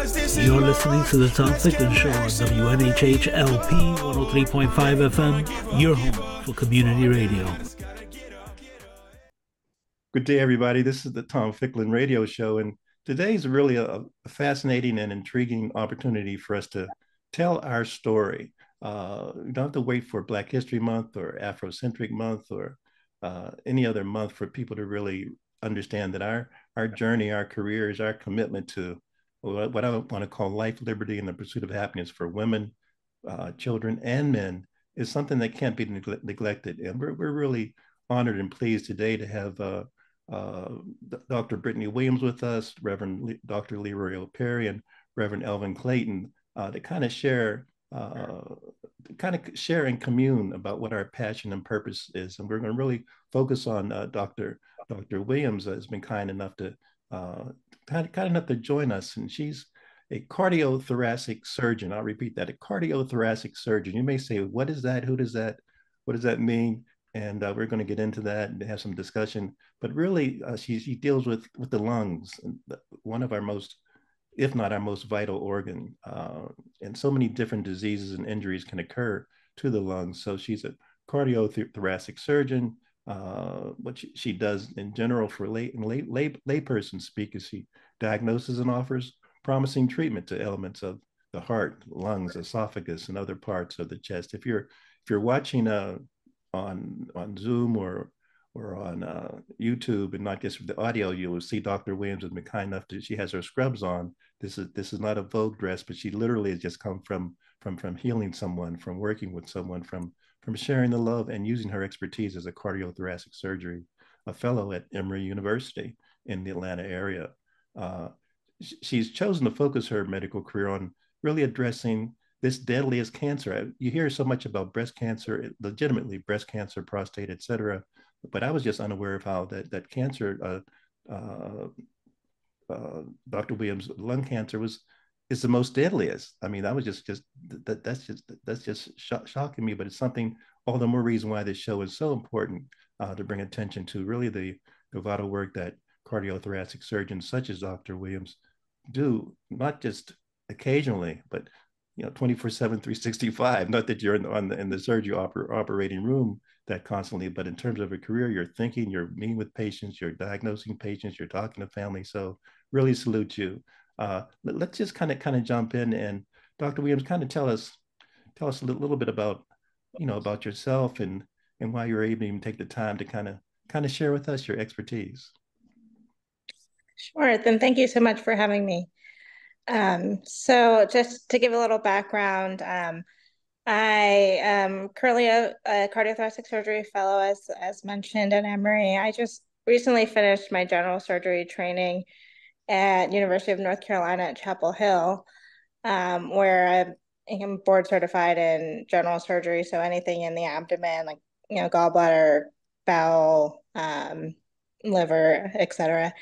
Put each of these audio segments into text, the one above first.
You're listening to the Tom Ficklin Show on WNHH LP 103.5 FM, your home for community radio. Good day, everybody. This is the Tom Ficklin Radio Show, and today is really a, a fascinating and intriguing opportunity for us to tell our story. Uh, you don't have to wait for Black History Month or Afrocentric Month or uh, any other month for people to really understand that our our journey, our careers, our commitment to what I want to call life, liberty, and the pursuit of happiness for women, uh, children, and men is something that can't be neg- neglected. And we're, we're really honored and pleased today to have uh, uh, Dr. Britnee Williams with us, Reverend Le- Dr. Leroy Perry, and Reverend Elvin Clayton uh, to kind of share. Uh, kind of share and commune about what our passion and purpose is, and we're going to really focus on uh, Dr. Dr. Williams has been kind enough to uh, kind, enough to join us, and she's a cardiothoracic surgeon. I'll repeat that: a cardiothoracic surgeon. You may say, "What is that? Who does that? What does that mean?" And uh, we're going to get into that and have some discussion. But really, uh, she she deals with with the lungs, one of our most, if not our most vital organ. Uh, and so many different diseases and injuries can occur to the lungs. So she's a cardiothoracic surgeon uh, what she, she, does in general for lay, lay, lay, layperson speak is she diagnoses and offers promising treatment to elements of the heart, lungs, esophagus, and other parts of the chest. If you're if you're watching uh, on on Zoom or or on uh, YouTube and not just the audio, you will see Dr. Williams has been kind enough to she has her scrubs on. This is this is not a Vogue dress, but she literally has just come from from from healing someone, from working with someone, from from sharing the love and using her expertise as a cardiothoracic surgery, a fellow at Emory University in the Atlanta area. Uh, she's chosen to focus her medical career on really addressing this deadliest cancer. You hear so much about breast cancer, legitimately breast cancer, prostate, et cetera. But I was just unaware of how that, that cancer, uh, uh, uh Dr. Williams' lung cancer was is the most deadliest. I mean, that was just just that that's just that's just sh- shocking me. But it's something all the more reason why this show is so important uh, to bring attention to really the, the vital work that cardiothoracic surgeons such as Dr. Williams do, not just occasionally, but you know, 24 7, 365. Not that you're in the, the, in the surgery oper- operating room that constantly, but in terms of a career, you're thinking, you're meeting with patients, you're diagnosing patients, you're talking to family. So really salute you. Uh, let's just kind of kind of jump in and Dr. Williams, kind of tell us tell us a little, little bit about you know about yourself and and why you're able to even take the time to kind of kind of share with us your expertise. Sure. Then thank you so much for having me. Um, so just to give a little background, um, I am currently a, a cardiothoracic surgery fellow, as as mentioned at Emory. I just recently finished my general surgery training at University of North Carolina at Chapel Hill, um, where I'm board certified in general surgery. So anything in the abdomen, like you know, gallbladder, bowel, um, liver, etc.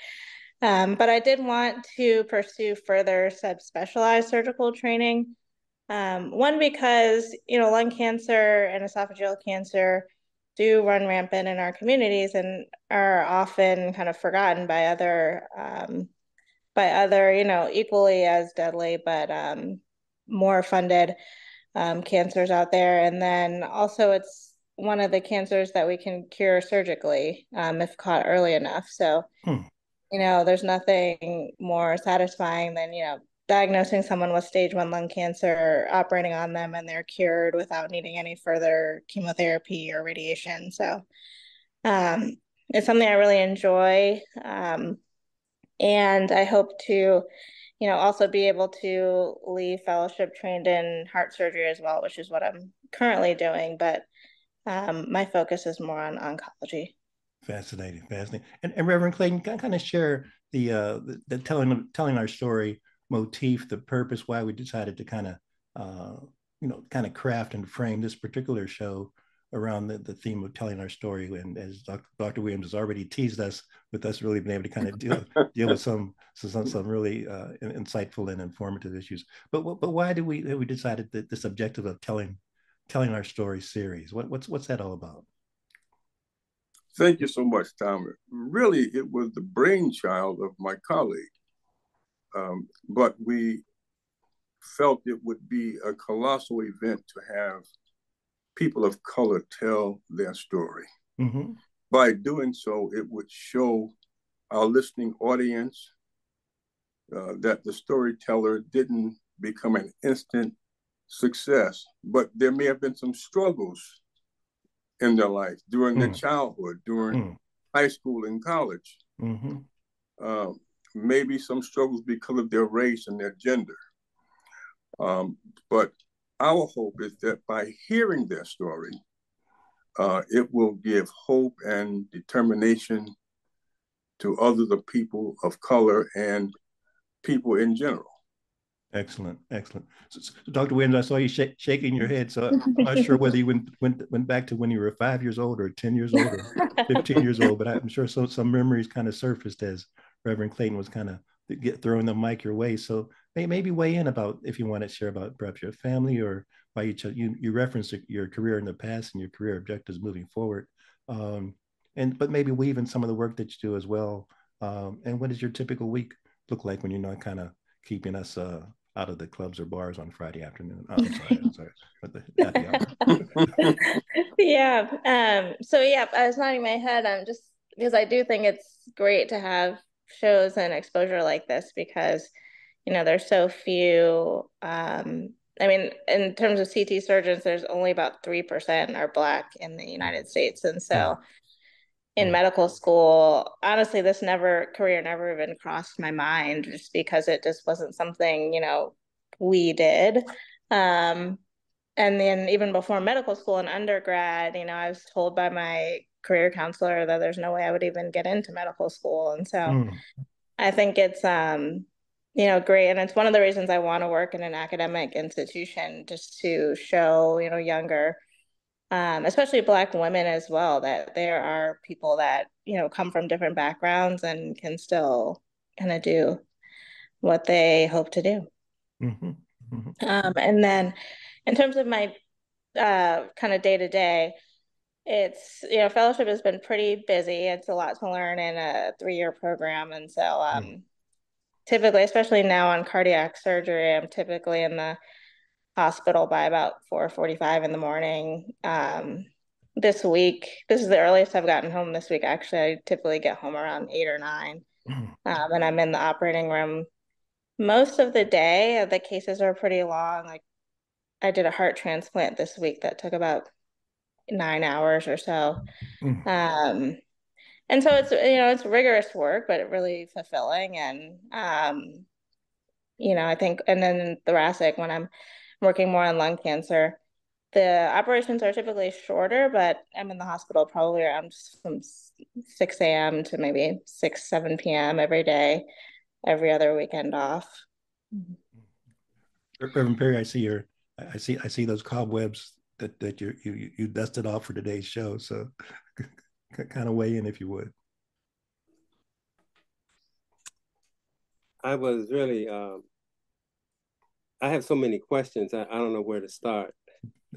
Um, but I did want to pursue further subspecialized surgical training. Um, one because you know lung cancer and esophageal cancer do run rampant in our communities and are often kind of forgotten by other um, by other, you know, equally as deadly, but um, more funded um, cancers out there. And then also, it's one of the cancers that we can cure surgically um, if caught early enough. So, hmm. you know, there's nothing more satisfying than, you know, diagnosing someone with stage one lung cancer, operating on them, and they're cured without needing any further chemotherapy or radiation. So, um, it's something I really enjoy. Um, and I hope to, you know, also be able to leave fellowship trained in heart surgery as well, which is what I'm currently doing. But um, my focus is more on oncology. Fascinating, fascinating. And, and Reverend Clayton, can I kind of share the, uh, the, the telling telling our story motif, the purpose, why we decided to kind of uh, you know, kind of craft and frame this particular show around the, the theme of telling our story. And as Dr. Dr. Williams has already teased us with us really being able to kind of deal, deal with some, some, some really uh, insightful and informative issues. But, but why did we, we decided that this objective of telling, telling our story series? What, what's, what's that all about? Thank you so much, Tom. Really, it was the brainchild of my colleague. Um, but we felt it would be a colossal event to have people of color tell their story. Mm-hmm. By doing so, it would show our listening audience uh, that the storyteller didn't become an instant success, but there may have been some struggles in their life during mm. their childhood, during mm. high school and college. Mm-hmm. Uh, maybe some struggles because of their race and their gender. Um, but our hope is that by hearing their story, uh, it will give hope and determination to other the people of color and people in general. Excellent, excellent. So, so, Dr. Williams, I saw you sh- shaking your head, so I'm not sure whether you went, went went back to when you were five years old or ten years old or fifteen years old, but I'm sure some some memories kind of surfaced as Reverend Clayton was kind of get throwing the mic your way. So maybe weigh in about if you want to share about perhaps your family or why you ch- you you referenced your career in the past and your career objectives moving forward, um, and but maybe weave in some of the work that you do as well. Um, and what does your typical week look like when you're not kind of keeping us uh, out of the clubs or bars on Friday afternoon? Oh, I'm sorry, I'm sorry, but the, yeah. Um, so yeah, I was nodding my head. I'm just because I do think it's great to have shows and exposure like this because you know there's so few um, i mean in terms of ct surgeons there's only about 3% are black in the united states and so in medical school honestly this never career never even crossed my mind just because it just wasn't something you know we did um, and then even before medical school and undergrad you know i was told by my career counselor that there's no way I would even get into medical school. And so mm. I think it's um you know great and it's one of the reasons I want to work in an academic institution just to show, you know, younger um, especially black women as well that there are people that you know come from different backgrounds and can still kind of do what they hope to do mm-hmm. Mm-hmm. Um, and then in terms of my uh, kind of day to day it's you know fellowship has been pretty busy it's a lot to learn in a three-year program and so um, mm. Typically especially now on cardiac surgery i'm typically in the hospital by about 4.45 in the morning um, this week this is the earliest i've gotten home this week actually i typically get home around 8 or 9 mm. um, and i'm in the operating room most of the day the cases are pretty long like i did a heart transplant this week that took about nine hours or so. Mm. Um, and so it's you know it's rigorous work, but really fulfilling. And um, you know I think and then thoracic when I'm working more on lung cancer, the operations are typically shorter, but I'm in the hospital probably around from 6 a.m. to maybe 6, 7 p.m. every day, every other weekend off. Reverend Perry, I see your, I see, I see those cobwebs that that you you you dusted off for today's show. So kind of weigh in if you would. I was really um, I have so many questions. I, I don't know where to start.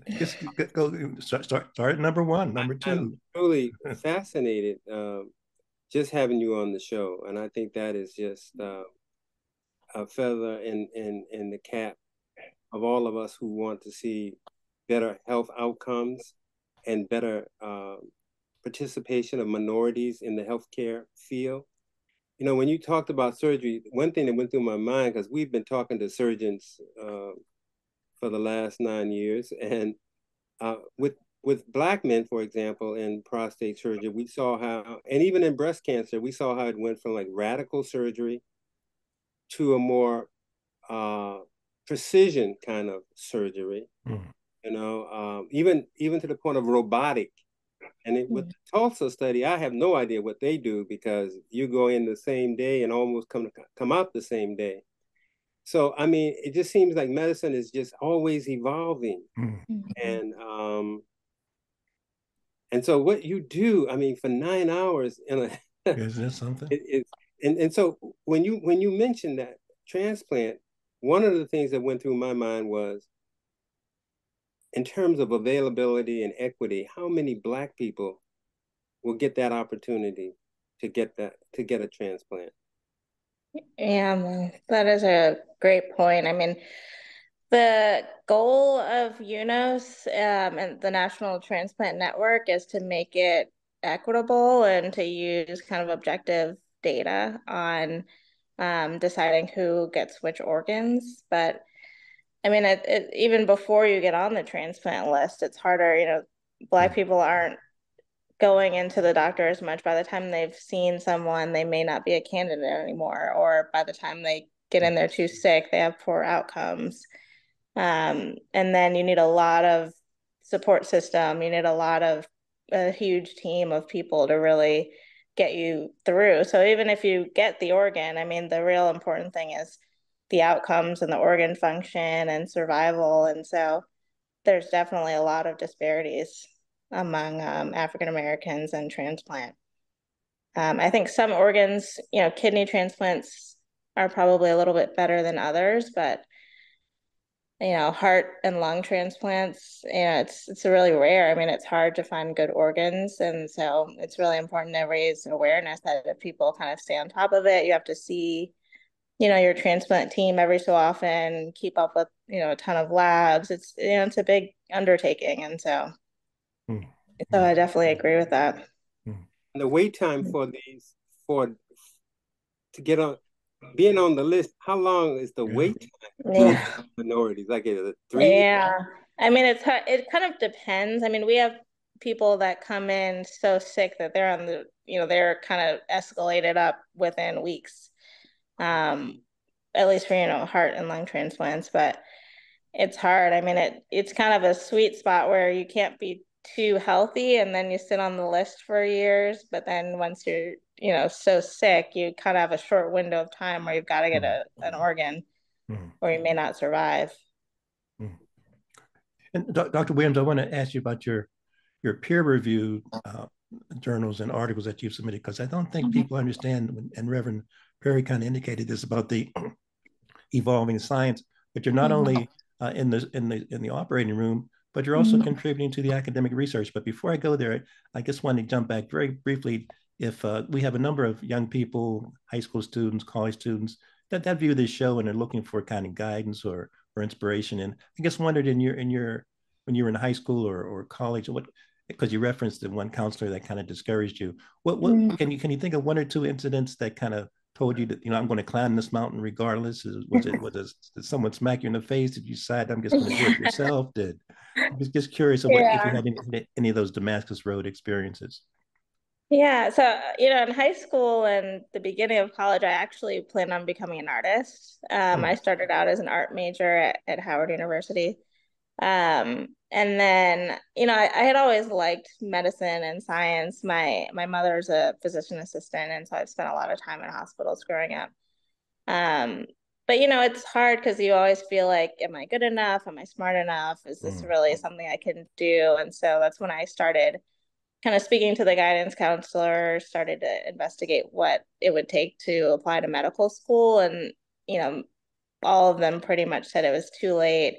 Just go start, start start at number one, number 2 I'm truly fascinated um, just having you on the show, and I think that is just uh, a feather in in in the cap of all of us who want to see better health outcomes and better uh, participation of minorities in the healthcare field. You know, when you talked about surgery, one thing that went through my mind, because we've been talking to surgeons uh, for the last nine years, and uh, with with black men, for example, in prostate surgery, we saw how, and even in breast cancer, we saw how it went from like radical surgery to a more uh, precision kind of surgery. Mm you know, um, even even to the point of robotic. And it, with the Tulsa study, I have no idea what they do because you go in the same day and almost come come out the same day. so I mean, it just seems like medicine is just always evolving, mm-hmm. and um, and so what you do, I mean, for nine hours in a is that something? It, it, and and so when you when you mentioned that transplant, one of the things that went through my mind was, in terms of availability and equity, how many Black people will get that opportunity to get that to get a transplant? Yeah, that is a great point. I mean, the goal of UNOS um, and the National Transplant Network is to make it equitable and to use kind of objective data on um, deciding who gets which organs. But I mean, it, it, even before you get on the transplant list, it's harder. You know, Black people aren't going into the doctor as much. By the time they've seen someone, they may not be a candidate anymore, or by the time they get in there too sick, they have poor outcomes. Um, and then you need a lot of support system. You need a lot of a huge team of people to really get you through. So even if you get the organ, I mean, the real important thing is the outcomes and the organ function and survival. And so there's definitely a lot of disparities among um, African Americans and transplant. Um, I think some organs, you know, kidney transplants are probably a little bit better than others, but you know, heart and lung transplants, you know, it's it's really rare. I mean, it's hard to find good organs, and so it's really important to raise awareness that if people kind of stay on top of it, you have to see, you know, your transplant team every so often, keep up with, you know, a ton of labs. It's you know, it's a big undertaking, and so Mm. So I definitely agree with that. Mm. The wait time for these for to get on being on the list, how long is the wait time yeah. minorities? Like it three? Yeah. I mean it's it kind of depends. I mean, we have people that come in so sick that they're on the you know, they're kind of escalated up within weeks. Um at least for, you know, heart and lung transplants, but it's hard. I mean, it it's kind of a sweet spot where you can't be too healthy and then you sit on the list for years but then once you're you know so sick you kind of have a short window of time where you've got to get a, an organ mm-hmm. or you may not survive mm-hmm. and dr williams i want to ask you about your your peer reviewed uh, journals and articles that you've submitted because i don't think mm-hmm. people understand and reverend perry kind of indicated this about the evolving science but you're not mm-hmm. only uh, in the in the in the operating room but you're also mm-hmm. contributing to the academic research. But before I go there, I just want to jump back very briefly. If uh, we have a number of young people, high school students, college students that, that view this show and are looking for kind of guidance or or inspiration, and I guess wondered in your in your when you were in high school or, or college, what because you referenced the one counselor that kind of discouraged you. What what mm-hmm. can you can you think of one or two incidents that kind of told you that you know I'm going to climb this mountain regardless? Was it was it, did someone smack you in the face? Did you decide I'm just going to do it yourself? Did I was just curious about yeah. if you had any, any of those Damascus Road experiences. Yeah, so you know, in high school and the beginning of college, I actually planned on becoming an artist. Um, mm. I started out as an art major at, at Howard University. Um, and then, you know, I, I, had always liked medicine and science. My my mother's a physician assistant, and so I've spent a lot of time in hospitals growing up. Um, but you know, it's hard because you always feel like, am I good enough? Am I smart enough? Is this mm. really something I can do? And so that's when I started kind of speaking to the guidance counselor, started to investigate what it would take to apply to medical school. And, you know, all of them pretty much said it was too late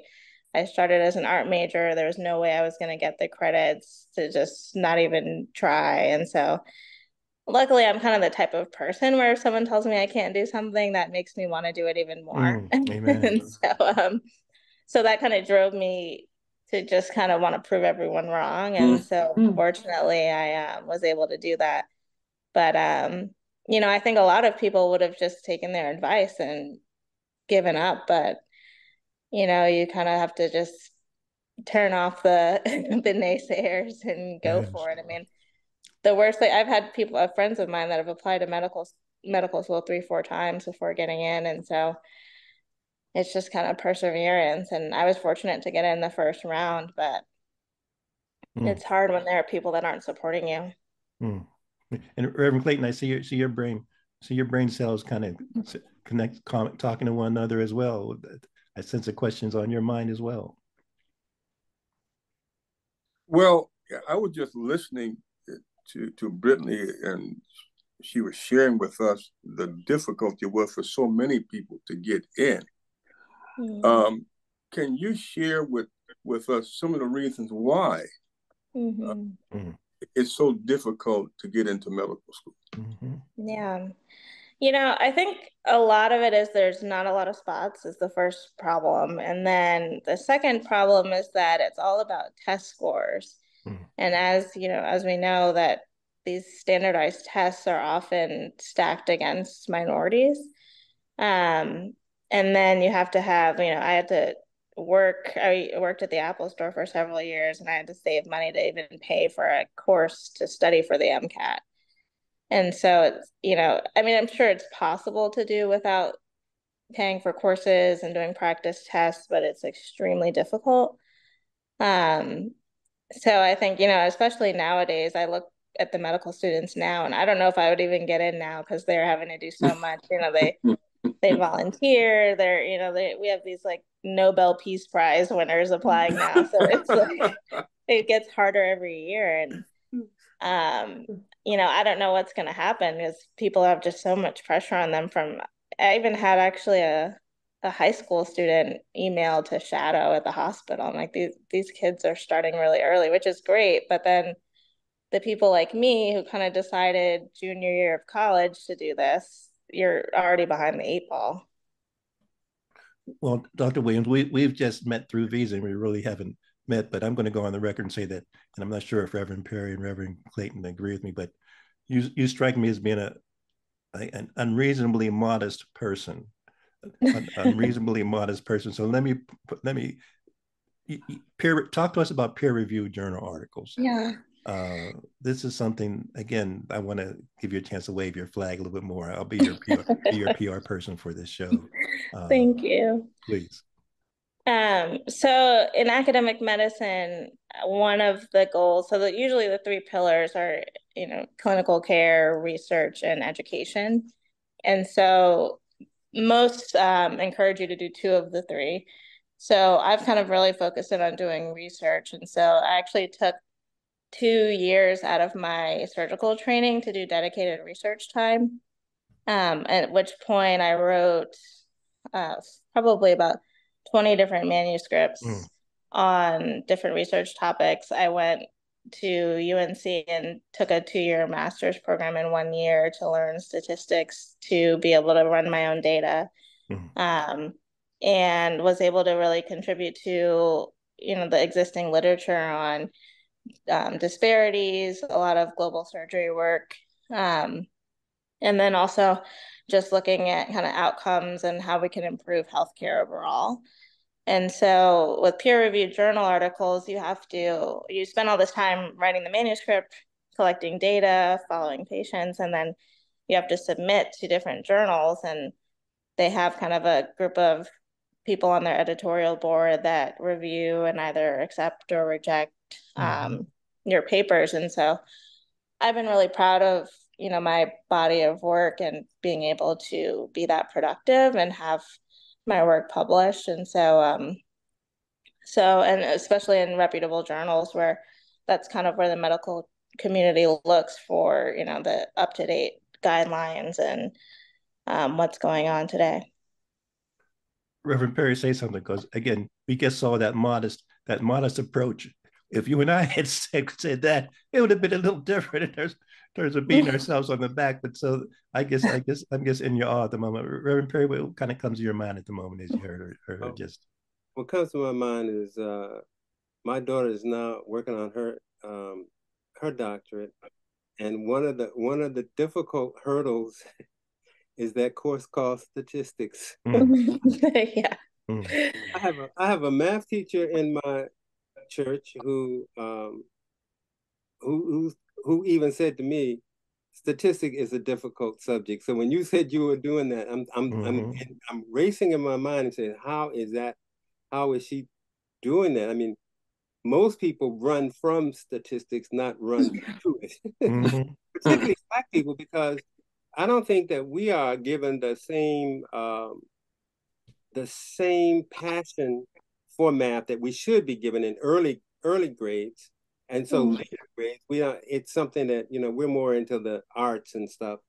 I started as an art major. There was no way I was going to get the credits to just not even try. And so, luckily, I'm kind of the type of person where if someone tells me I can't do something, that makes me want to do it even more. Mm, and so, um, so that kind of drove me to just kind of want to prove everyone wrong. And mm. so, mm. fortunately, I um, was able to do that. But, um, you know, I think a lot of people would have just taken their advice and given up. But you know, you kind of have to just turn off the the naysayers and go yes. for it. I mean, the worst thing I've had people, uh, friends of mine that have applied to medical medical school three, four times before getting in, and so it's just kind of perseverance. And I was fortunate to get in the first round, but mm. it's hard when there are people that aren't supporting you. Mm. And Reverend Clayton, I see your see your brain see your brain cells kind of connect, talking to one another as well. I sense the questions on your mind as well. Well, I was just listening to to Britnee, and she was sharing with us the difficulty was for so many people to get in. Mm-hmm. Um, can you share with with us some of the reasons why mm-hmm. uh, mm-hmm. it's so difficult to get into medical school? Mm-hmm. Yeah. You know, I think a lot of it is there's not a lot of spots is the first problem. And then the second problem is that it's all about test scores. Mm-hmm. And as you know, as we know that these standardized tests are often stacked against minorities. Um, and then you have to have, you know, I had to work, I worked at the Apple store for several years and I had to save money to even pay for a course to study for the MCAT. And so it's, you know, I mean, I'm sure it's possible to do without paying for courses and doing practice tests, but it's extremely difficult. Um, so I think, you know, especially nowadays, I look at the medical students now, and I don't know if I would even get in now because they're having to do so much. You know, they they volunteer. They're, you know, they we have these like Nobel Peace Prize winners applying now, so it's like it gets harder every year, and um, you know, I don't know what's going to happen because people have just so much pressure on them. From I even had actually a a high school student email to shadow at the hospital. I'm like, these these kids are starting really early, which is great, but then the people like me who kind of decided junior year of college to do this, you're already behind the eight ball. Well, Dr. Williams, we, we've just met through visa and we really haven't met, but I'm going to go on the record and say that, and I'm not sure if Reverend Perry and Reverend Clayton agree with me, but you you strike me as being a, a an unreasonably modest person, an unreasonably modest person. So let me let me peer talk to us about peer reviewed journal articles. Yeah. Uh, this is something again. I want to give you a chance to wave your flag a little bit more. I'll be your PR, be your PR person for this show. Thank you. Please. Um, so in academic medicine, one of the goals, so that usually the three pillars are, you know, clinical care, research, and education. And so most um, encourage you to do two of the three. So I've kind of really focused in on doing research. And so I actually took two years out of my surgical training to do dedicated research time. Um, at which point I wrote uh, probably about 20 different manuscripts mm. on different research topics. I went to UNC and took a two year master's program in one year to learn statistics to be able to run my own data. Mm. Um, and was able to really contribute to you know the existing literature on um, disparities, a lot of global surgery work, um, and then also just looking at kind of outcomes and how we can improve healthcare overall. And so with peer-reviewed journal articles, you have to you spend all this time writing the manuscript, collecting data, following patients, and then you have to submit to different journals and they have kind of a group of people on their editorial board that review and either accept or reject mm-hmm. um, your papers. And so I've been really proud of you know my body of work and being able to be that productive and have my work published. And so um so and especially in reputable journals where that's kind of where the medical community looks for you know the up to date guidelines and um, what's going on today. Reverend perry say something because again we just saw that modest that modest approach. If you and i had said, said that it would have been a little different. Terms, in terms of beating ourselves on the back but so i guess i guess i'm just in your awe at the moment reverend perry what kind of comes to your mind at the moment as you heard or, or oh, just what comes to my mind is uh my daughter is now working on her um her doctorate and one of the one of the difficult hurdles is that course called statistics. Mm. yeah. Mm. I have a I have a math teacher in my church who um who who who even said to me, statistic is a difficult subject. So when you said you were doing that, I'm I'm mm-hmm. I'm I'm racing in my mind and saying, how is that? How is she doing that? I mean, most people run from statistics, not run to it. Mm-hmm. Particularly black people, because I don't think that we are given the same um, the same passion for math that we should be given in early early grades. And so mm-hmm. later grades, we are it's something that, you know, we're more into the arts and stuff.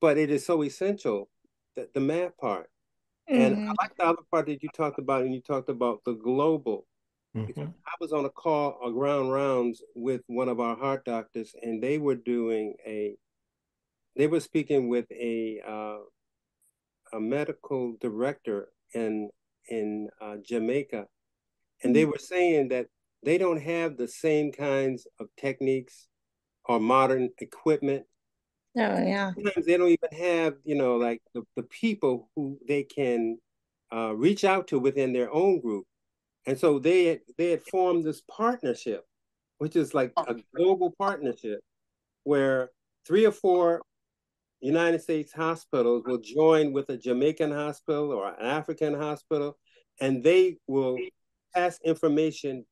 But it is so essential that the math part. Mm-hmm. And I mm-hmm. like the other part that you talked about, and you talked about the global. Mm-hmm. I was on a call, a ground rounds with one of our heart doctors, and they were doing a, they were speaking with a, uh, a medical director in in uh, Jamaica, and they mm-hmm. were saying that they don't have the same kinds of techniques or modern equipment. Oh yeah. Sometimes they don't even have, you know, like the, the people who they can uh, reach out to within their own group. And so they had, they had formed this partnership, which is like a global partnership where three or four United States hospitals will join with a Jamaican hospital or an African hospital, and they will pass information,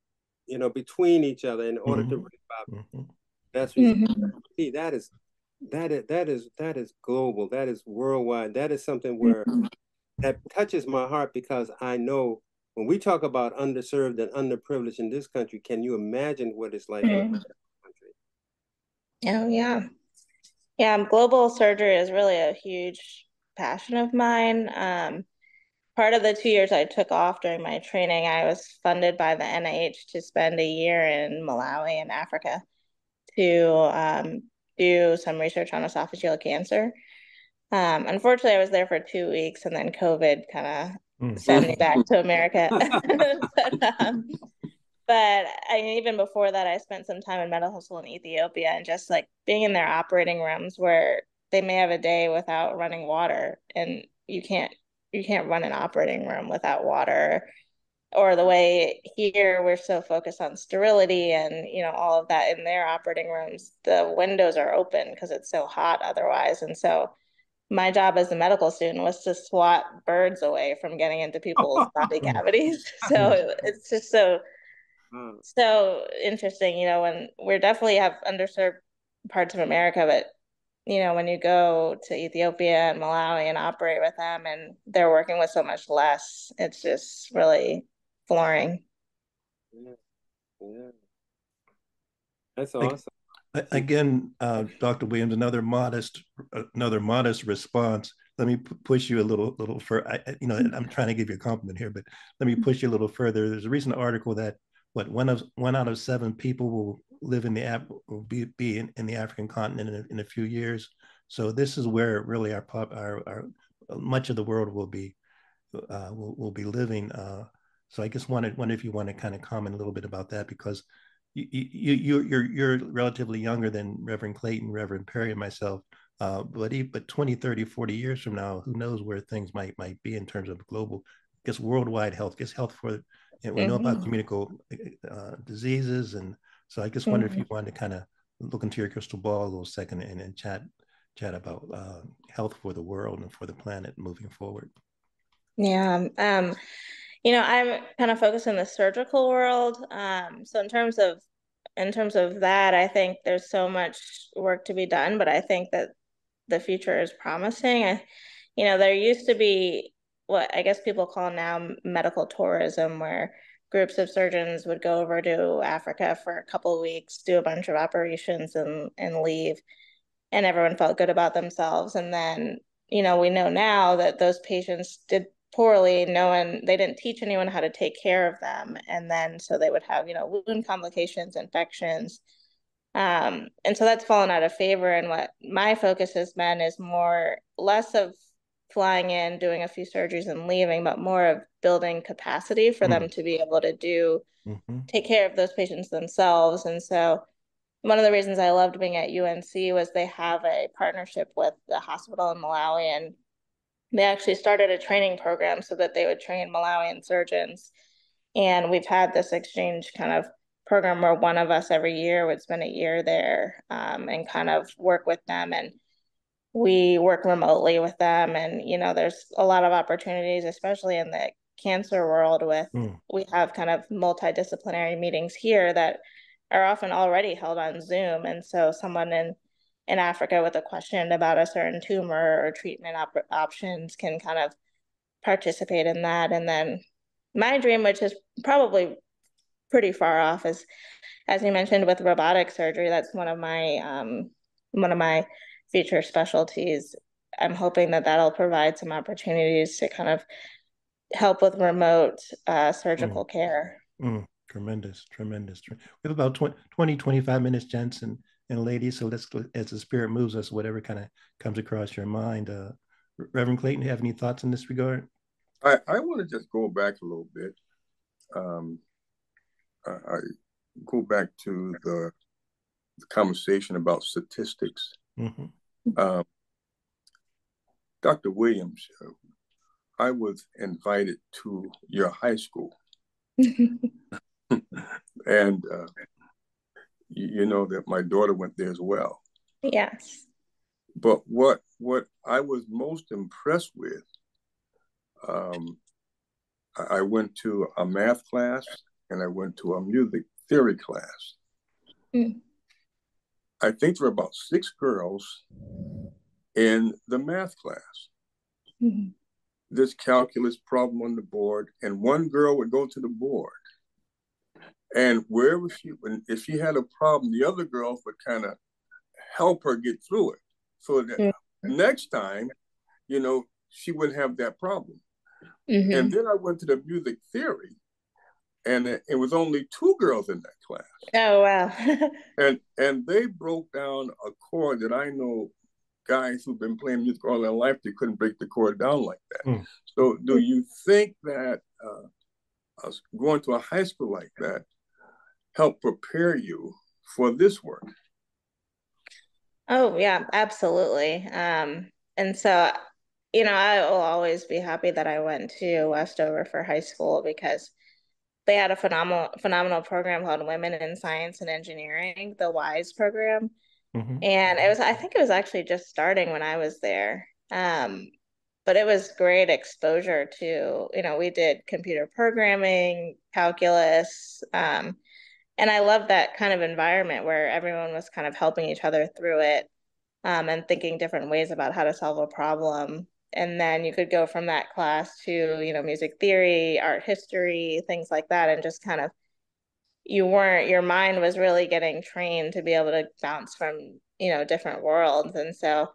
you know, between each other in order mm-hmm. to mm-hmm. That's what mm-hmm. that is that is that is that is global. That is worldwide. That is something where mm-hmm. that touches my heart because I know when we talk about underserved and underprivileged in this country, can you imagine what it's like? Mm-hmm. Oh yeah. Yeah, global surgery is really a huge passion of mine. Um, part of the two years I took off during my training, I was funded by the NIH to spend a year in Malawi in Africa to um, do some research on esophageal cancer. Um, unfortunately, I was there for two weeks, and then COVID kind of mm. sent me back to America. but, um, but I even before that, I spent some time in medical school in Ethiopia, and just like being in their operating rooms where they may have a day without running water, and you can't you can't run an operating room without water. Or the way here we're so focused on sterility and you know all of that in their operating rooms the windows are open because it's so hot otherwise. And so my job as a medical student was to swat birds away from getting into people's body cavities. So it's just so hmm. so interesting you know when we're definitely have underserved parts of america but you know, when you go to Ethiopia and Malawi and operate with them and they're working with so much less, it's just really flooring. Yeah. yeah. That's awesome. Again, uh, Dr. Williams, another modest, another modest response. Let me push you a little, little further. You know, I'm trying to give you a compliment here, but let me push you a little further. There's a recent article that what one of one out of seven people will live in the will be, be in, in the African continent in a, in a, few years. So this is where really our pop our, our much of the world will be uh, will, will be living. Uh, so I just wanted wonder if you want to kind of comment a little bit about that because you you, you you're you're relatively younger than Reverend Clayton, Reverend Perry, and myself. Uh, but but 20, 30, 40 years from now, who knows where things might might be in terms of global, guess worldwide health, guess health for, and we mm-hmm. know about mm-hmm. communicable uh, diseases and so I just wonder mm-hmm. if you wanted to kind of look into your crystal ball a little second and, and chat chat about uh, health for the world and for the planet moving forward. Yeah. Um, you know, I'm kind of focused in the surgical world. Um, so in terms of in terms of that, I think there's so much work to be done, but I think that the future is promising. I, you know, there used to be what I guess people call now medical tourism, where groups of surgeons would go over to Africa for a couple of weeks, do a bunch of operations and and leave. And everyone felt good about themselves. And then, you know, we know now that those patients did poorly. No one they didn't teach anyone how to take care of them. And then so they would have, you know, wound complications, infections. Um, and so that's fallen out of favor. And what my focus has been is more less of flying in, doing a few surgeries and leaving, but more of building capacity for mm. them to be able to do mm-hmm. take care of those patients themselves. And so one of the reasons I loved being at UNC was they have a partnership with the hospital in Malawi and they actually started a training program so that they would train Malawian surgeons. And we've had this exchange kind of program where one of us every year would spend a year there um, and kind of work with them and we work remotely with them and you know there's a lot of opportunities especially in the cancer world with mm. we have kind of multidisciplinary meetings here that are often already held on zoom and so someone in in Africa with a question about a certain tumor or treatment op options can kind of participate in that. And then my dream, which is probably pretty far off, is as you mentioned with robotic surgery. That's one of my um, one of my future specialties. I'm hoping that that'll provide some opportunities to kind of help with remote uh, surgical mm. care. Mm. Tremendous, tremendous. We have about 20, 20 25 minutes, gents and, and ladies. So let's, as the spirit moves us, whatever kind of comes across your mind. Uh, Reverend Clayton, have any thoughts in this regard? I, I want to just go back a little bit. Um, I, I go back to the, the conversation about statistics. Mm-hmm. Um, Dr. Williams, uh, I was invited to your high school. and uh, you, you know that my daughter went there as well. Yes. But what what I was most impressed with, um, I went to a math class and I went to a music theory class. Mm. I think there were about six girls in the math class. Mm-hmm. This calculus problem on the board, and one girl would go to the board and wherever she, if she had a problem, the other girls would kind of help her get through it. So that mm-hmm. next time, you know, she wouldn't have that problem. Mm-hmm. And then I went to the music theory, and it, it was only two girls in that class. Oh wow! and and they broke down a chord that I know guys who've been playing music all their life they couldn't break the chord down like that. Mm. So do you think that uh, going to a high school like that helped prepare you for this work? Oh yeah, absolutely. Um, and so, you know, I will always be happy that I went to Westover for high school because they had a phenomenal phenomenal program called Women in Science and Engineering, the WISE program. Mm-hmm. And it was I think it was actually just starting when I was there. Um, but it was great exposure to, you know, we did computer programming, calculus, um, and I love that kind of environment where everyone was kind of helping each other through it um, and thinking different ways about how to solve a problem. And then you could go from that class to, you know, music theory, art history, things like that, and just kind of you weren't your mind was really getting trained to be able to bounce from you know different worlds. And so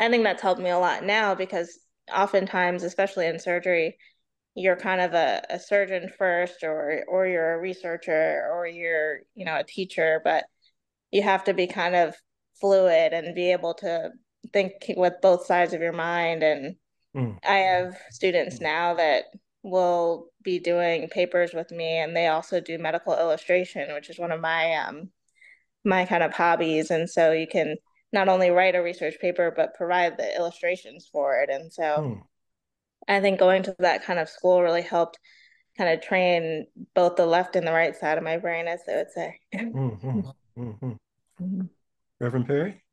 i think that's helped me a lot now because oftentimes especially in surgery you're kind of a, a surgeon first or or you're a researcher or you're you know a teacher but you have to be kind of fluid and be able to think with both sides of your mind and mm. i have students mm. now that will be doing papers with me and they also do medical illustration which is one of my um my kind of hobbies and so you can not only write a research paper but provide the illustrations for it and so mm. I think going to that kind of school really helped kind of train both the left and the right side of my brain, as they would say. mm-hmm. Mm-hmm. Mm-hmm. Reverend Perry?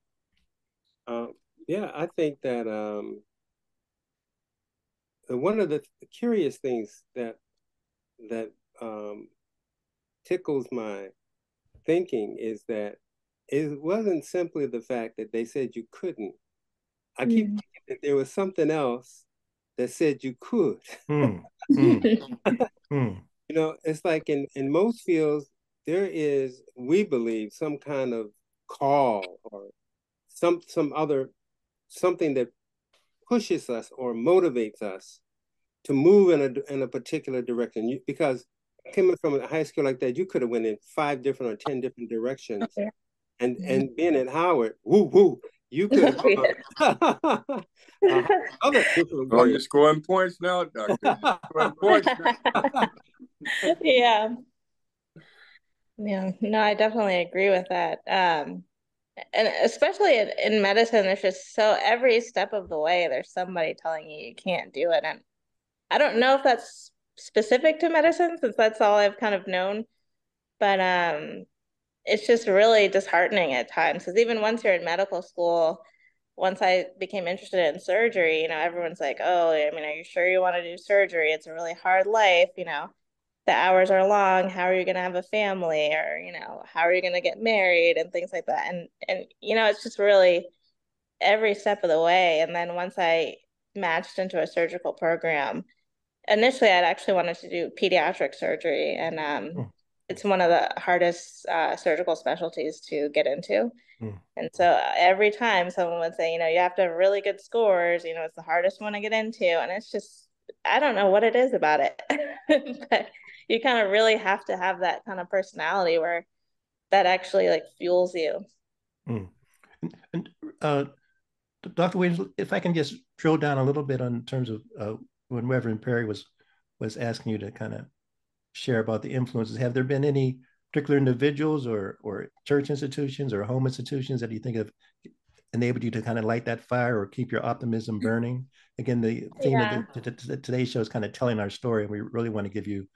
Uh, yeah, I think that um, one of the curious things that that um, tickles my thinking is that it wasn't simply the fact that they said you couldn't. I keep mm. thinking that there was something else that said you could. Mm, mm, mm. You know, it's like in, in most fields, there is, we believe, some kind of call or some some other something that pushes us or motivates us to move in a in a particular direction. You, because coming from a high school like that, you could have went in five different or ten different directions. Okay. And and being at Howard, woo woo, you could. uh, other oh, you're scoring points now, Doctor. Scoring points now. yeah. Yeah. No, I definitely agree with that. Um, and especially in, in medicine, there's just so every step of the way, there's somebody telling you you can't do it. And I don't know if that's specific to medicine, since that's all I've kind of known. But um, it's just really disheartening at times because even once you're in medical school once i became interested in surgery you know everyone's like oh i mean are you sure you want to do surgery it's a really hard life you know the hours are long. How are you going to have a family? Or, you know, how are you going to get married and things like that. And, and, you know, it's just really every step of the way. And then once I matched into a surgical program, initially I'd actually wanted to do pediatric surgery. And um, oh. it's one of the hardest uh, surgical specialties to get into. Mm. And so uh, every time someone would say, you know, you have to have really good scores, you know, it's the hardest one to get into. And it's just, I don't know what it is about it, but you kind of really have to have that kind of personality where that actually like fuels you. Mm. And, and uh, Dr. Williams, if I can just drill down a little bit on terms of uh, when Reverend Perry was was asking you to kind of share about the influences, have there been any particular individuals or or church institutions or home institutions that you think have enabled you to kind of light that fire or keep your optimism mm-hmm. burning? Again, the theme yeah. of the, the, today's show is kind of telling our story, and we really want to give you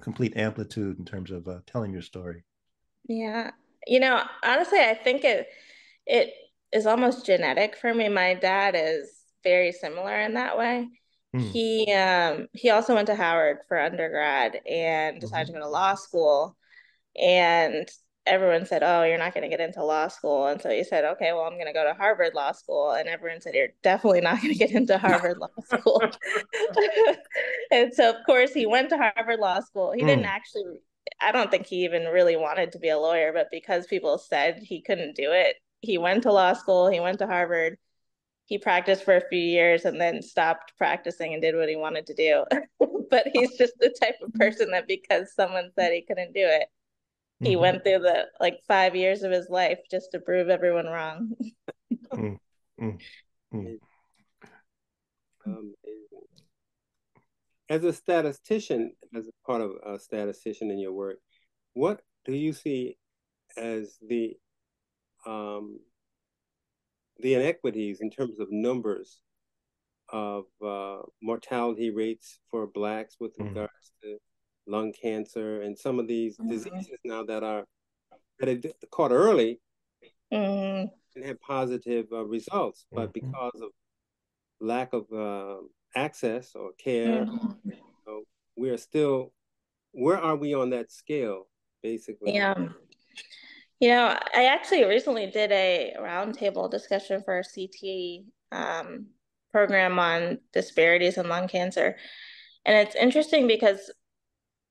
complete amplitude in terms of uh, telling your story. Yeah, you know, honestly, I think it it is almost genetic for me. My dad is very similar in that way. Mm. He um he also went to Howard for undergrad and decided mm-hmm. to go to law school and everyone said, "Oh, you're not going to get into law school." And so he said, "Okay, well, I'm going to go to Harvard Law School." And everyone said, "You're definitely not going to get into Harvard Law School." and so, of course, he went to Harvard Law School. He mm. didn't actually. I don't think he even really wanted to be a lawyer, but because people said he couldn't do it, he went to law school. He went to Harvard. He practiced for a few years and then stopped practicing and did what he wanted to do. but he's just the type of person that because someone said he couldn't do it, he mm-hmm. went through the like five years of his life just to prove everyone wrong. mm, mm, mm. Um, as a statistician, as a part of a statistician in your work, what do you see as the um, the inequities in terms of numbers of uh, mortality rates for blacks with mm. regards to lung cancer, and some of these mm-hmm. diseases now that are that are caught early mm-hmm. and have positive uh, results, but mm-hmm. because of lack of uh, access or care, mm-hmm. you know, we are still. Where are we on that scale, basically? Yeah. You know, I actually recently did a roundtable discussion for a CT um, program on disparities in lung cancer. And it's interesting because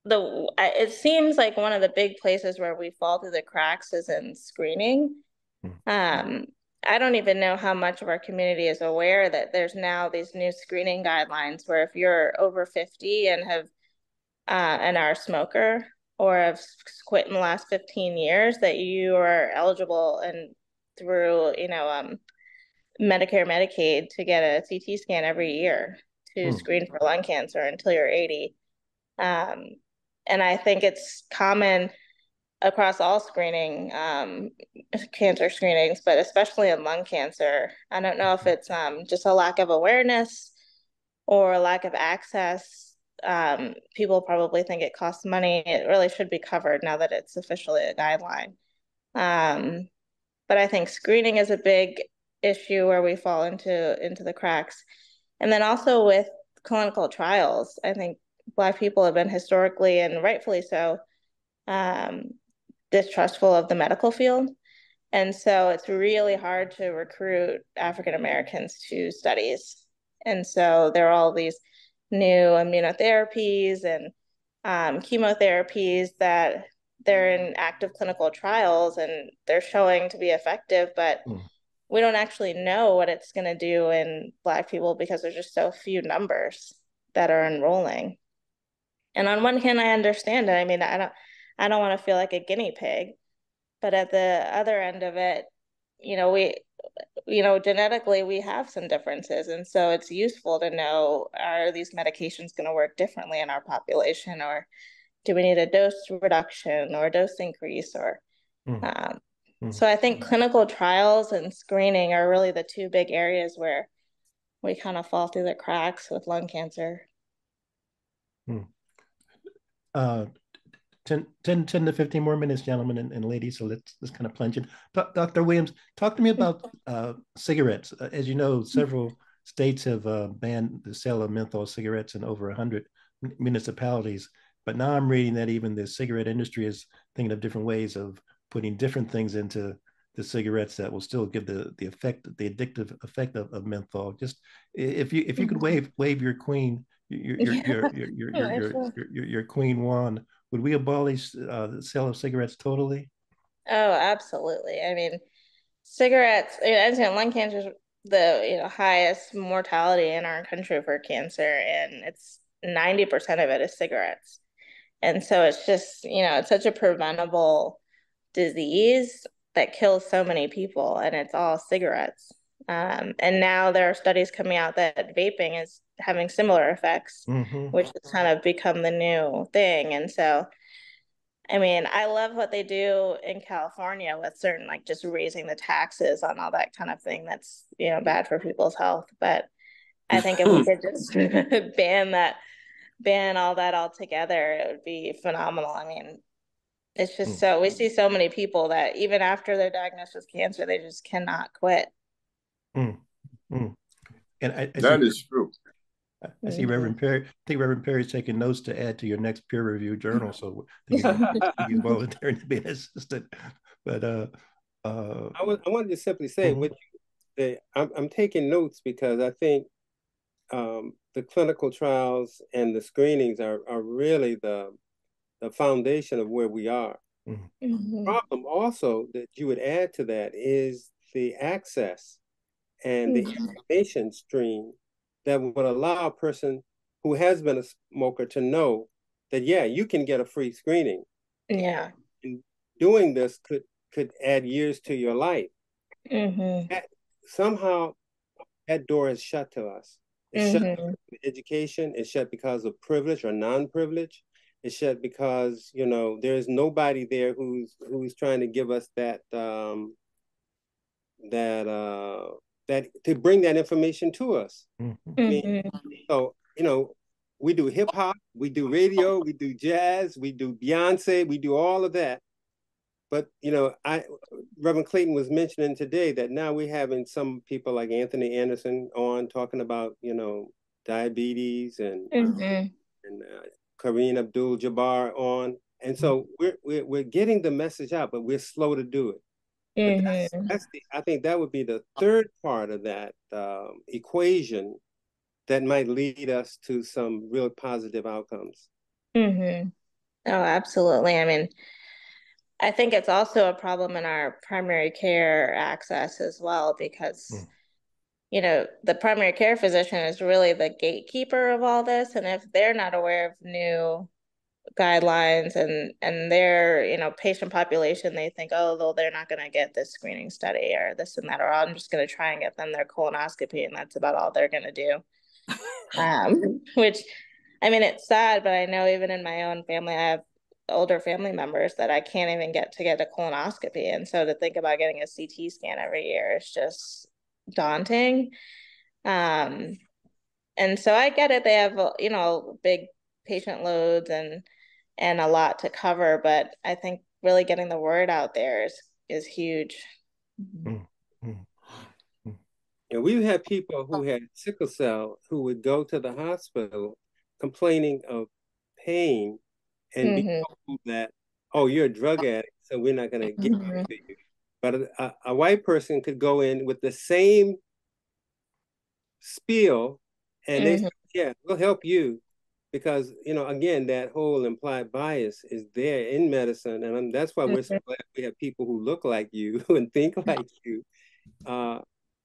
the it seems like one of the big places where we fall through the cracks is in screening. Hmm. Um, I don't even know how much of our community is aware that there's now these new screening guidelines where if you're over 50 and have uh, and are a smoker or have quit in the last 15 years that you are eligible and through you know um, Medicare Medicaid to get a CT scan every year to hmm. screen for lung cancer until you're 80. Um, and I think it's common across all screening um, cancer screenings, but especially in lung cancer. I don't know if it's um, just a lack of awareness or a lack of access. Um, people probably think it costs money. It really should be covered now that it's officially a guideline. Um, but I think screening is a big issue where we fall into into the cracks, and then also with clinical trials. I think Black people have been historically and rightfully so um, distrustful of the medical field. And so it's really hard to recruit African Americans to studies. And so there are all these new immunotherapies and um, chemotherapies that they're in active clinical trials and they're showing to be effective, but mm. we don't actually know what it's going to do in Black people because there's just so few numbers that are enrolling. And on one hand, I understand it. I mean, I don't, I don't want to feel like a guinea pig, but at the other end of it, you know, we, you know, genetically we have some differences, and so it's useful to know are these medications going to work differently in our population, or do we need a dose reduction or dose increase, or mm. Um, mm. so I think clinical trials and screening are really the two big areas where we kind of fall through the cracks with lung cancer. Mm uh, 10, 10, 10 to 15 more minutes, gentlemen and, and ladies. So let's, let's kind of plunge in. Dr. Williams, talk to me about uh, cigarettes. Uh, as you know, several states have uh, banned the sale of menthol cigarettes in over 100 municipalities. But now I'm reading that even the cigarette industry is thinking of different ways of putting different things into the cigarettes that will still give the the effect, the addictive effect of, of menthol. Just if you if you could mm-hmm. wave wave your queen your your your your your, your, your, your, queen wand, would we abolish uh, the sale of cigarettes totally? Oh, absolutely. I mean, cigarettes, you lung cancer is the you know highest mortality in our country for cancer, and it's ninety percent of it is cigarettes. And so it's just you know it's such a preventable disease that kills so many people, and it's all cigarettes. Um, and now there are studies coming out that vaping is having similar effects, mm-hmm. which has kind of become the new thing. And so, I mean, I love what they do in California with certain, like just raising the taxes on all that kind of thing that's, you know, bad for people's health. But I think if we could just ban that, ban all that altogether, it would be phenomenal. I mean, it's just mm. so we see so many people that even after they're diagnosed with cancer, they just cannot quit. Mm. Mm. And I, I that see, is true. I see Reverend Perry. I think Reverend Perry's taking notes to add to your next peer review journal. So he's, he's volunteering to be an assistant. But uh, uh, I, was, I wanted to simply say, mm-hmm. you, I'm, I'm taking notes because I think um, the clinical trials and the screenings are, are really the the foundation of where we are. Mm-hmm. mm-hmm. problem also that you would add to that is the access and mm-hmm. the information stream that would allow a person who has been a smoker to know that yeah, you can get a free screening. Yeah. And doing this could could add years to your life. Mm-hmm. That, somehow that door is shut to us. It's mm-hmm. shut education. It's shut because of privilege or non-privilege. It's shut because you know there's nobody there who's who's trying to give us that um, that uh, that to bring that information to us. Mm-hmm. I mean, mm-hmm. so you know, we do hip hop, we do radio, we do jazz, we do Beyonce, we do all of that. But you know, I Reverend Clayton was mentioning today that now we're having some people like Anthony Anderson on talking about you know diabetes and mm-hmm. and uh, Kareem Abdul-Jabbar on, and so we're, we're we're getting the message out, but we're slow to do it. Mm-hmm. That's, that's, the, I think that would be the third part of that um, equation that might lead us to some real positive outcomes. Mm-hmm. Oh, absolutely. I mean, I think it's also a problem in our primary care access as well because, mm. you know, the primary care physician is really the gatekeeper of all this. And if they're not aware of new guidelines and and their you know patient population they think oh well they're not going to get this screening study or this and that or i'm just going to try and get them their colonoscopy and that's about all they're going to do. Um, which i mean it's sad but i know even in my own family i have older family members that i can't even get to get a colonoscopy. And so to think about getting a ct scan every year is just daunting. Um and so i get it. They have you know big patient loads and and a lot to cover, but I think really getting the word out there is is huge. Mm-hmm. And we've had people who had sickle cell who would go to the hospital complaining of pain and mm-hmm. be told that, oh, you're a drug addict, so we're not going to give mm-hmm. it to you. But a, a, white person could go in with the same spiel and they mm-hmm. say, yeah, we'll help you because you know again that whole implied bias is there in medicine and that's why we're so mm-hmm. glad we have people who look like you and think like you uh,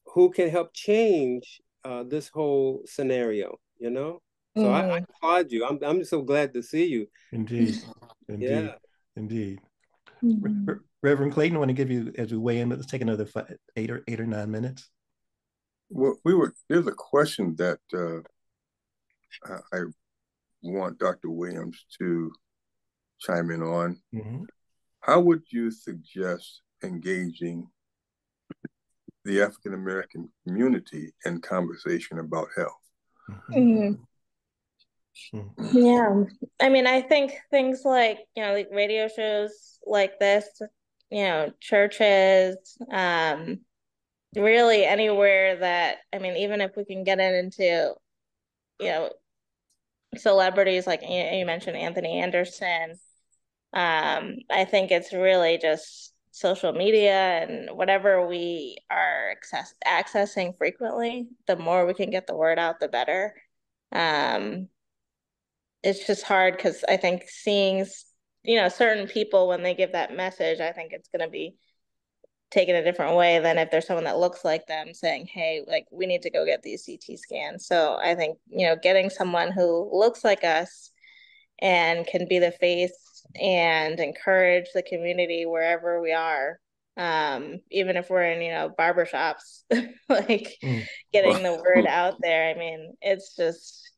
who can help change uh, this whole scenario you know so mm. I, I, mm-hmm. applaud you I'm, I'm so glad to see you indeed indeed yeah. indeed mm-hmm. reverend clayton I want to give you as we weigh in let's take another five, eight or eight or nine minutes well we were there's a question that uh, I want Dr. Williams to chime in on. Mm-hmm. How would you suggest engaging the African American community in conversation about health? Mm-hmm. Mm-hmm. Yeah, I mean, I think things like you know, like radio shows like this, you know, churches, um, really anywhere that I mean, even if we can get it into, you know, celebrities like you mentioned Anthony Anderson. Um, I think it's really just social media and whatever we are access- accessing frequently, the more we can get the word out, the better. Um, it's just hard because I think seeing, you know, certain people when they give that message, I think it's going to be taken a different way than if there's someone that looks like them saying, hey, like we need to go get these CT scans. So I think, you know, getting someone who looks like us and can be the face and encourage the community wherever we are um, even if we're in you know barbershops like mm. getting the word out there i mean it's just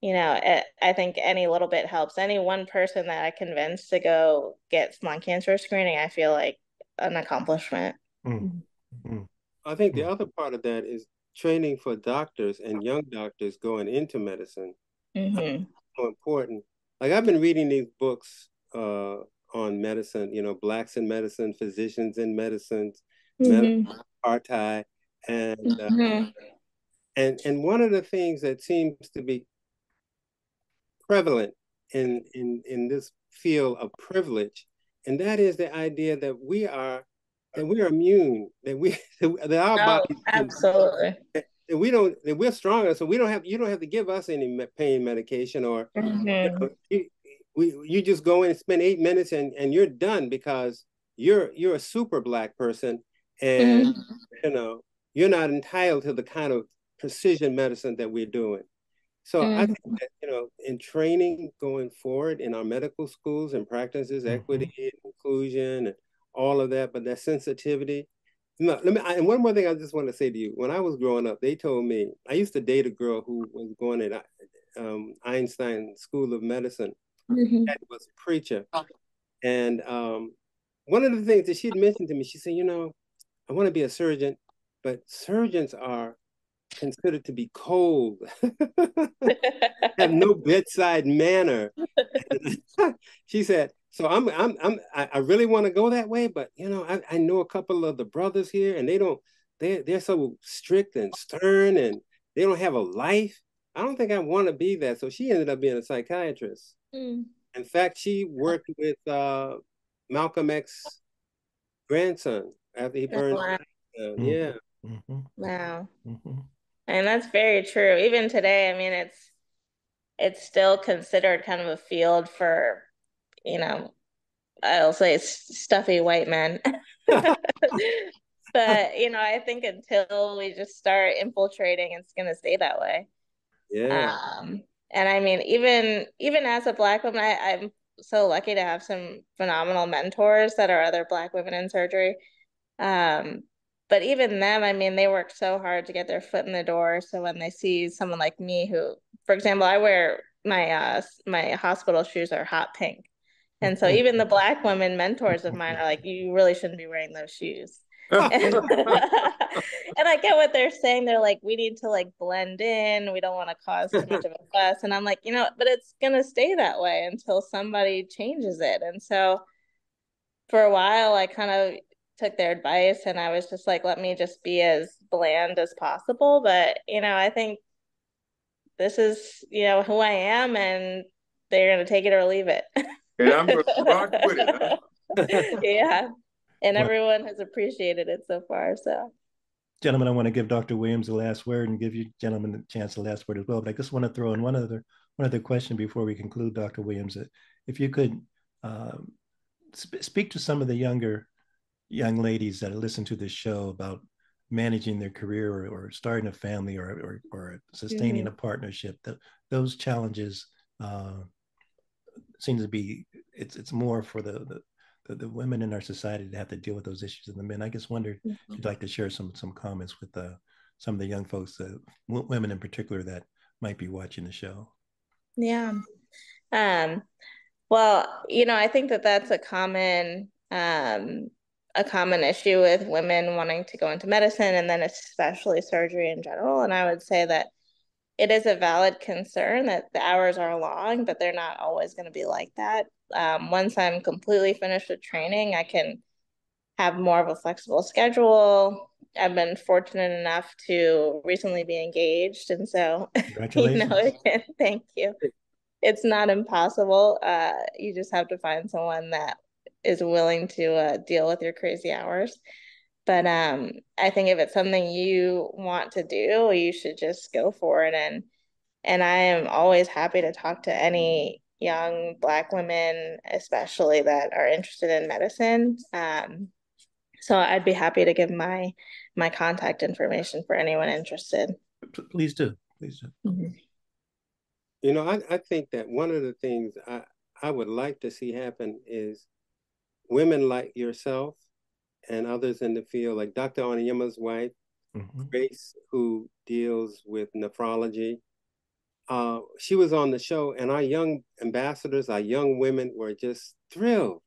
you know it, i think any little bit helps any one person that i convince to go get lung cancer screening i feel like an accomplishment mm. Mm. i think the mm. other part of that is training for doctors and young doctors going into medicine mm-hmm. so important like I've been reading these books uh, on medicine, you know, blacks in medicine, physicians in medicine, mm-hmm. apartheid, and uh, mm-hmm. and and one of the things that seems to be prevalent in in in this field of privilege, and that is the idea that we are that we are immune, that we that our body absolutely we don't we're stronger so we don't have you don't have to give us any pain medication or mm-hmm. you, know, you, we, you just go in and spend eight minutes and, and you're done because you're you're a super black person and mm-hmm. you know you're not entitled to the kind of precision medicine that we're doing so mm-hmm. i think that you know in training going forward in our medical schools and practices mm-hmm. equity and inclusion and all of that but that sensitivity no, let me. I, and one more thing I just want to say to you: when I was growing up, they told me I used to date a girl who was going to um, Einstein School of Medicine. Mm-hmm. And was a preacher, and um, one of the things that she had mentioned to me, she said, "You know, I want to be a surgeon, but surgeons are considered to be cold, have no bedside manner." she said, so I'm I'm I'm I really want to go that way, but you know, I, I know a couple of the brothers here and they don't they they're so strict and stern and they don't have a life. I don't think I want to be that. So she ended up being a psychiatrist. Mm. In fact, she worked with uh, Malcolm X grandson after he burned. Wow. Uh, yeah. Mm-hmm. Wow. Mm-hmm. And that's very true. Even today, I mean, it's it's still considered kind of a field for you know, I'll say stuffy white men. but you know, I think until we just start infiltrating, it's gonna stay that way. Yeah. Um, and I mean, even even as a black woman, I, I'm so lucky to have some phenomenal mentors that are other black women in surgery. Um, but even them, I mean, they work so hard to get their foot in the door. So when they see someone like me, who, for example, I wear my uh my hospital shoes are hot pink and so even the black women mentors of mine are like, you really shouldn't be wearing those shoes. and, and I get what they're saying. They're like, we need to like blend in. We don't want to cause too much of a fuss. And I'm like, you know, but it's gonna stay that way until somebody changes it. And so for a while I kind of took their advice and I was just like, let me just be as bland as possible. But you know, I think this is, you know, who I am and they're gonna take it or leave it. and I'm going to rock with it. Yeah, and everyone has appreciated it so far. So, gentlemen, I want to give Dr. Williams the last word and give you gentlemen the chance the last word as well. But I just want to throw in one other one other question before we conclude, Dr. Williams. If you could um, sp- speak to some of the younger young ladies that listen to this show about managing their career or, or starting a family or or, or sustaining mm-hmm. a partnership, that those challenges. Uh, seems to be it's it's more for the, the the, the, women in our society to have to deal with those issues than the men. I just wondered mm-hmm. if you'd like to share some some comments with uh, some of the young folks, uh, w- women in particular, that might be watching the show. Yeah. Um, well, you know, I think that that's a common um, a common issue with women wanting to go into medicine and then especially surgery in general. And I would say that it is a valid concern that the hours are long, but they're not always going to be like that. Um, once I'm completely finished with training, I can have more of a flexible schedule. I've been fortunate enough to recently be engaged, and so Congratulations. you know, thank you. It's not impossible. Uh, you just have to find someone that is willing to uh, deal with your crazy hours. But um, I think if it's something you want to do, you should just go for it. And and I am always happy to talk to any young Black women, especially that are interested in medicine. Um, so I'd be happy to give my my contact information for anyone interested. Please do. Please do. Mm-hmm. You know, I, I think that one of the things I, I would like to see happen is women like yourself and others in the field, like Dr. Onyema's wife, mm-hmm. Grace, who deals with nephrology. Uh, she was on the show, and our young ambassadors, our young women, were just thrilled.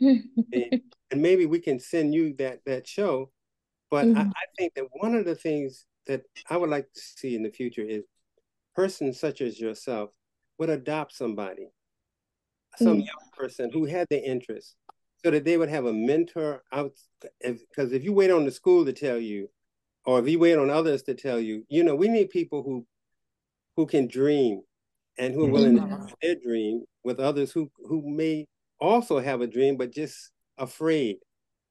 and, and, maybe we can send you that that show. But mm-hmm. I, I think that one of the things that I would like to see in the future is persons such as yourself would adopt somebody, some mm. young person who had the interest, so that they would have a mentor out. Because if, if you wait on the school to tell you, or if you wait on others to tell you, you know, we need people who who can dream and who are willing mm-hmm. to share their dream with others who who may also have a dream but just afraid.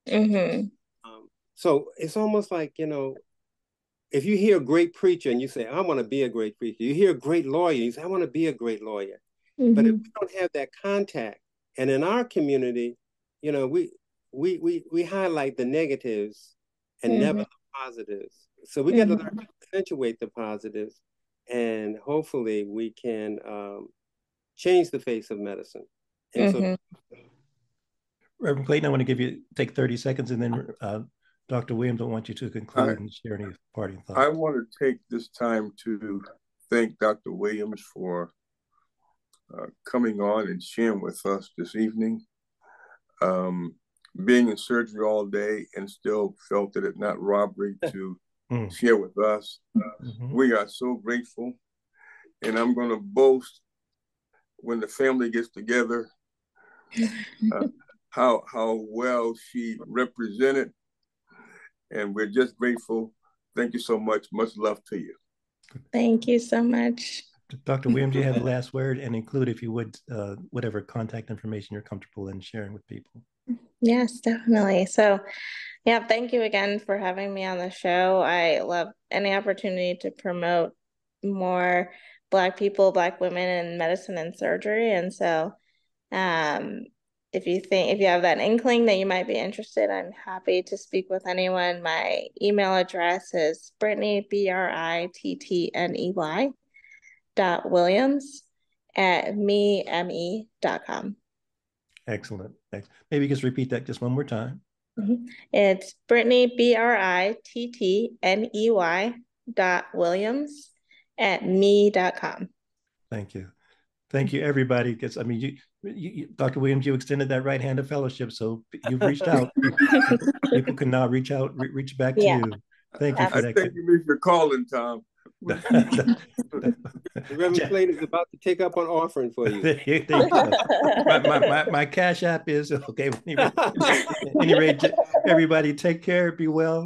Mm-hmm. Um, so it's almost like you know, if you hear a great preacher and you say, "I want to be a great preacher," you hear a great lawyer, you say, "I want to be a great lawyer." Mm-hmm. But if we don't have that contact, and in our community, you know, we we we we highlight the negatives and mm-hmm. never the positives. So we mm-hmm. got to learn to accentuate the positives, and hopefully we can um, change the face of medicine. And mm-hmm. so, Reverend Clayton, I want to give you take thirty seconds, and then uh, Dr. Williams, I want you to conclude I, and share any parting thoughts. I want to take this time to thank Dr. Williams for uh, coming on and sharing with us this evening um, being in surgery all day and still felt that it's not robbery to mm. share with us. Uh, mm-hmm. We are so grateful. And I'm going to boast when the family gets together uh, how, how well she represented. And we're just grateful. Thank you so much. Much love to you. Thank you so much. Dr. Williams, you have the last word and include, if you would, uh, whatever contact information you're comfortable in sharing with people. Yes, definitely. So, yeah, thank you again for having me on the show. I love any opportunity to promote more Black people, Black women in medicine and surgery. And so, um, if you think if you have that inkling that you might be interested, I'm happy to speak with anyone. My email address is Brittany B R I T T N E Y dot williams at me me dot com. Excellent. Maybe you just repeat that just one more time. Mm-hmm. It's Brittany B R I T T N E Y dot Williams at me dot com. Thank you. Thank you, everybody. Because I mean, you, you, Dr. Williams, you extended that right hand of fellowship, so you've reached out. People can now reach out, re- reach back to yeah. you. Thank you for that. Thank you for calling, Tom. The Reverend Clayton is about to take up an offering for you. you my, my, my, my, cash app is okay. Any rate, everybody take care, be well.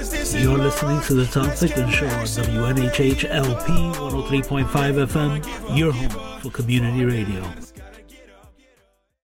You're listening to the Tom Ficklin Show on WNHH LP 103.5 FM, your home for community radio.